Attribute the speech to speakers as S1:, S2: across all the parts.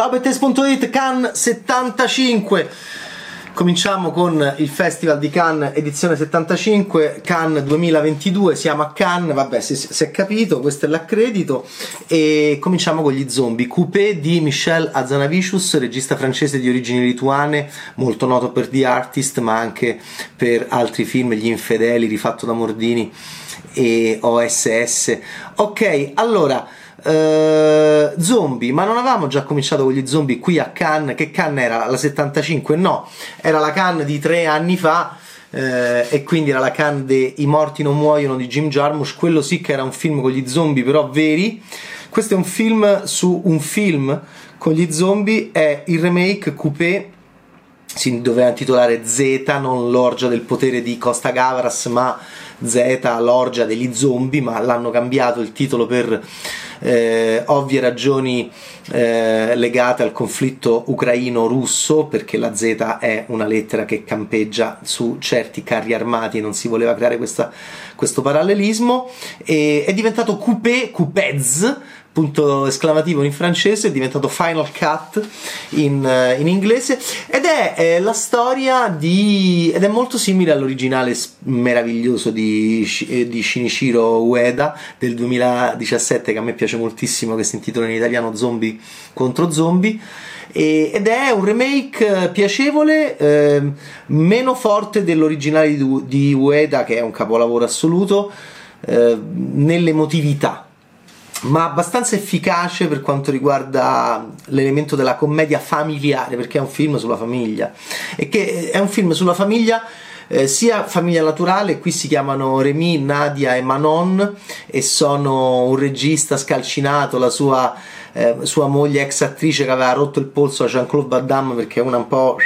S1: Ciao Bettes.it, Cannes 75. Cominciamo con il Festival di Cannes edizione 75, Cannes 2022, siamo a Cannes, vabbè si, si è capito, questo è l'accredito e cominciamo con gli zombie, Coupé di Michel Azanavicius, regista francese di origini lituane, molto noto per The Artist ma anche per altri film, Gli Infedeli, rifatto da Mordini e OSS. Ok, allora Uh, zombie, ma non avevamo già cominciato con gli zombie qui a Cannes? Che Cannes era? La 75? No, era la Cannes di tre anni fa. Uh, e quindi era la Cannes de I morti non muoiono di Jim Jarmusch. Quello sì che era un film con gli zombie, però veri. Questo è un film su un film con gli zombie. È il remake Coupé. Si doveva intitolare Z, non l'orgia del potere di Costa Gavras, ma Z, l'orgia degli zombie. Ma l'hanno cambiato il titolo per eh, ovvie ragioni eh, legate al conflitto ucraino-russo, perché la Z è una lettera che campeggia su certi carri armati non si voleva creare questa, questo parallelismo, e è diventato coupé, coupez, punto esclamativo in francese, è diventato Final Cut in, uh, in inglese ed è, è, la storia di ed è molto simile all'originale meraviglioso di, di Shinichiro Ueda del 2017 che a me piace moltissimo che si intitola in italiano Zombie contro zombie ed è un remake piacevole, eh, meno forte dell'originale di, di Ueda che è un capolavoro assoluto eh, nell'emotività ma abbastanza efficace per quanto riguarda l'elemento della commedia familiare, perché è un film sulla famiglia. E che è un film sulla famiglia eh, sia famiglia naturale, qui si chiamano Remy, Nadia e Manon e sono un regista scalcinato, la sua, eh, sua moglie ex attrice che aveva rotto il polso a Jean-Claude Van Damme perché è una un po'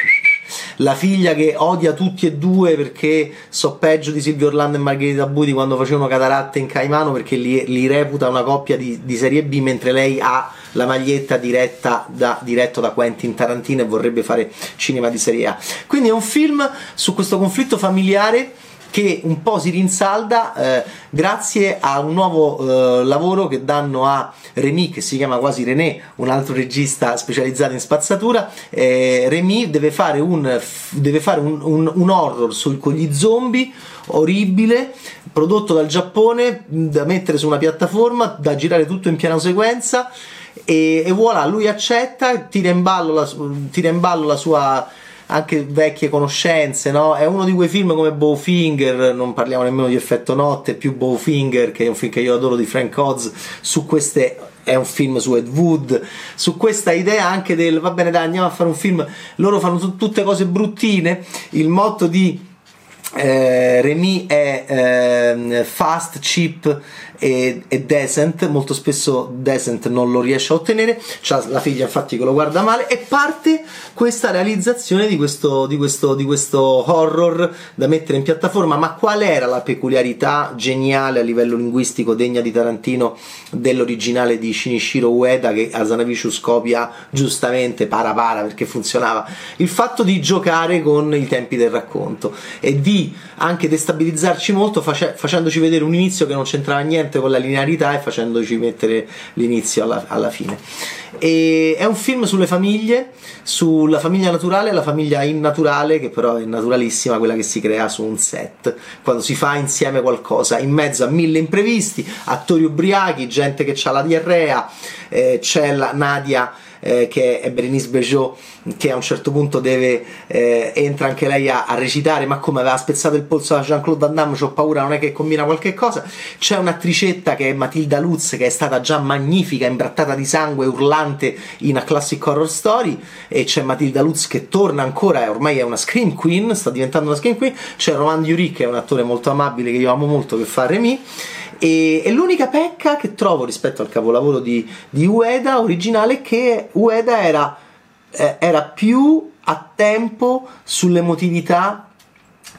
S1: la figlia che odia tutti e due perché so peggio di Silvio Orlando e Margherita Buti quando facevano cataratte in Caimano perché li, li reputa una coppia di, di, serie B mentre lei ha la maglietta diretta da, diretto da Quentin Tarantino e vorrebbe fare cinema di serie A. Quindi è un film su questo conflitto familiare che un po' si rinsalda eh, grazie a un nuovo eh, lavoro che danno a Remy, che si chiama quasi René, un altro regista specializzato in spazzatura. Eh, Remy deve fare un, deve fare un, un, un horror sul, con gli zombie orribile, prodotto dal Giappone, da mettere su una piattaforma, da girare tutto in piano sequenza. E, e voilà, lui accetta, tira in ballo la, tira in ballo la sua anche vecchie conoscenze, no? È uno di quei film come Bowfinger, non parliamo nemmeno di Effetto Notte, più Bowfinger, che è un film che io adoro di Frank Oz, su queste è un film su Ed Wood, su questa idea anche del va bene dai andiamo a fare un film, loro fanno t- tutte cose bruttine, il motto di eh, Remy è eh, fast, cheap e, e, decent, molto spesso decent non lo riesce a ottenere, c'ha la figlia infatti che lo guarda male. E parte questa realizzazione di questo, di questo, di questo horror da mettere in piattaforma, ma qual era la peculiarità geniale a livello linguistico degna di Tarantino dell'originale di Shinichiro Ueda che Asanavicius copia giustamente para para perché funzionava? Il fatto di giocare con i tempi del racconto e di anche destabilizzarci molto face- facendoci vedere un inizio che non c'entrava niente con la linearità e facendoci mettere l'inizio alla, alla fine. E è un film sulle famiglie, sulla famiglia naturale e la famiglia innaturale, che però è naturalissima, quella che si crea su un set, quando si fa insieme qualcosa, in mezzo a mille imprevisti, attori ubriachi, gente che ha la diarrea, eh, c'è la Nadia eh, che è Berenice Bejo che a un certo punto deve eh, entra anche lei a, a, recitare ma come aveva spezzato il polso a Jean-Claude Van Damme ho paura non è che combina qualche cosa. C'è un'attricetta che è Matilda Lutz che è stata già magnifica imbrattata di sangue urlante in A Classic Horror Story e c'è Matilda Lutz che torna ancora e ormai è una scream queen sta diventando una scream queen. C'è Roman Dury che è un attore molto amabile che io amo molto che fa Remy e, e, l'unica pecca che trovo rispetto al capolavoro di, di Ueda originale è che Ueda era, eh, era più a tempo sull'emotività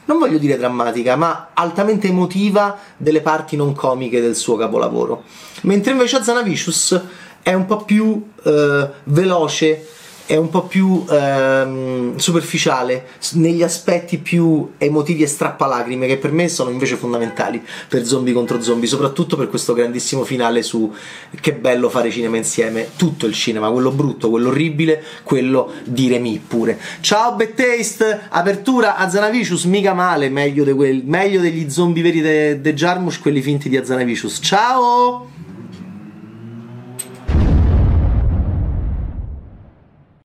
S1: non voglio dire drammatica, ma altamente emotiva delle parti non comiche del suo capolavoro. Mentre invece Zanavicius è un po' più eh, veloce, è un po' più ehm, superficiale negli aspetti più emotivi e strappalacrime che per me sono invece fondamentali per zombie contro zombie soprattutto per questo grandissimo finale su che bello fare cinema insieme tutto il cinema quello brutto quello orribile quello di Remy pure. Ciao Bad Taste apertura a Zanavicius mica male meglio, de quel, meglio degli zombie veri de, de Jarmusch quelli finti di Azanavicius ciao